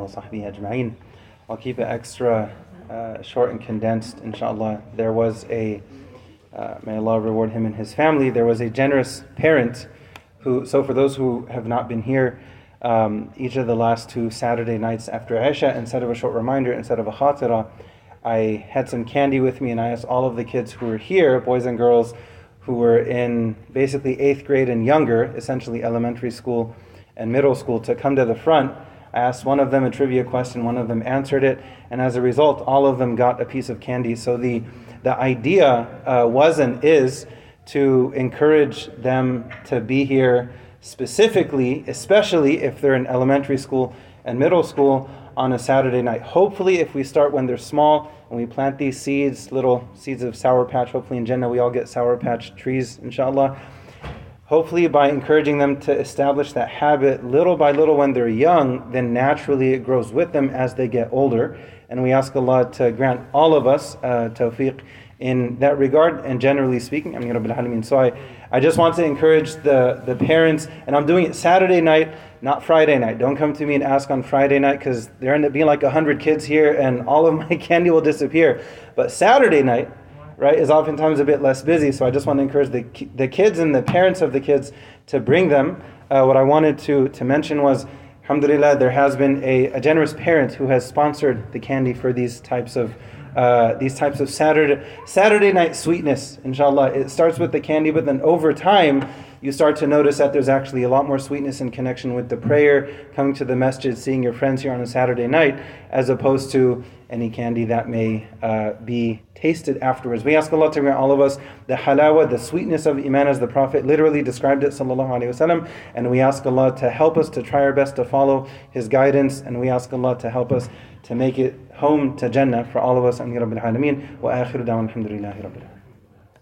Wa sahbihi ajma'in. I'll keep it extra uh, short and condensed, inshallah. There was a, uh, may Allah reward him and his family, there was a generous parent who, so for those who have not been here, um, each of the last two Saturday nights after Isha, instead of a short reminder, instead of a khatira, I had some candy with me and I asked all of the kids who were here, boys and girls, who were in basically eighth grade and younger, essentially elementary school, and middle school to come to the front. I asked one of them a trivia question, one of them answered it, and as a result, all of them got a piece of candy. So the, the idea uh, was and is to encourage them to be here specifically, especially if they're in elementary school and middle school on a Saturday night. Hopefully, if we start when they're small and we plant these seeds, little seeds of Sour Patch, hopefully in Jannah we all get Sour Patch trees, inshallah hopefully by encouraging them to establish that habit little by little when they're young, then naturally it grows with them as they get older. And we ask Allah to grant all of us uh, tawfiq in that regard and generally speaking. I mean, so I, I just want to encourage the, the parents, and I'm doing it Saturday night, not Friday night. Don't come to me and ask on Friday night because there end up being like 100 kids here and all of my candy will disappear. But Saturday night, right, is oftentimes a bit less busy. So I just want to encourage the, the kids and the parents of the kids to bring them. Uh, what I wanted to, to mention was, alhamdulillah, there has been a, a generous parent who has sponsored the candy for these types of uh, these types of Saturday Saturday night sweetness, inshallah. It starts with the candy, but then over time, you start to notice that there's actually a lot more sweetness in connection with the prayer, coming to the masjid, seeing your friends here on a Saturday night, as opposed to any candy that may uh, be tasted afterwards. We ask Allah to grant all of us the halawa, the sweetness of Iman as the Prophet literally described it, sallallahu alayhi wasallam, and we ask Allah to help us to try our best to follow His guidance, and we ask Allah to help us to make it home to Jannah for all of us. Amin Rabbil Alameen. Wa akhiru da'wan alhamdulillahi Rabbil.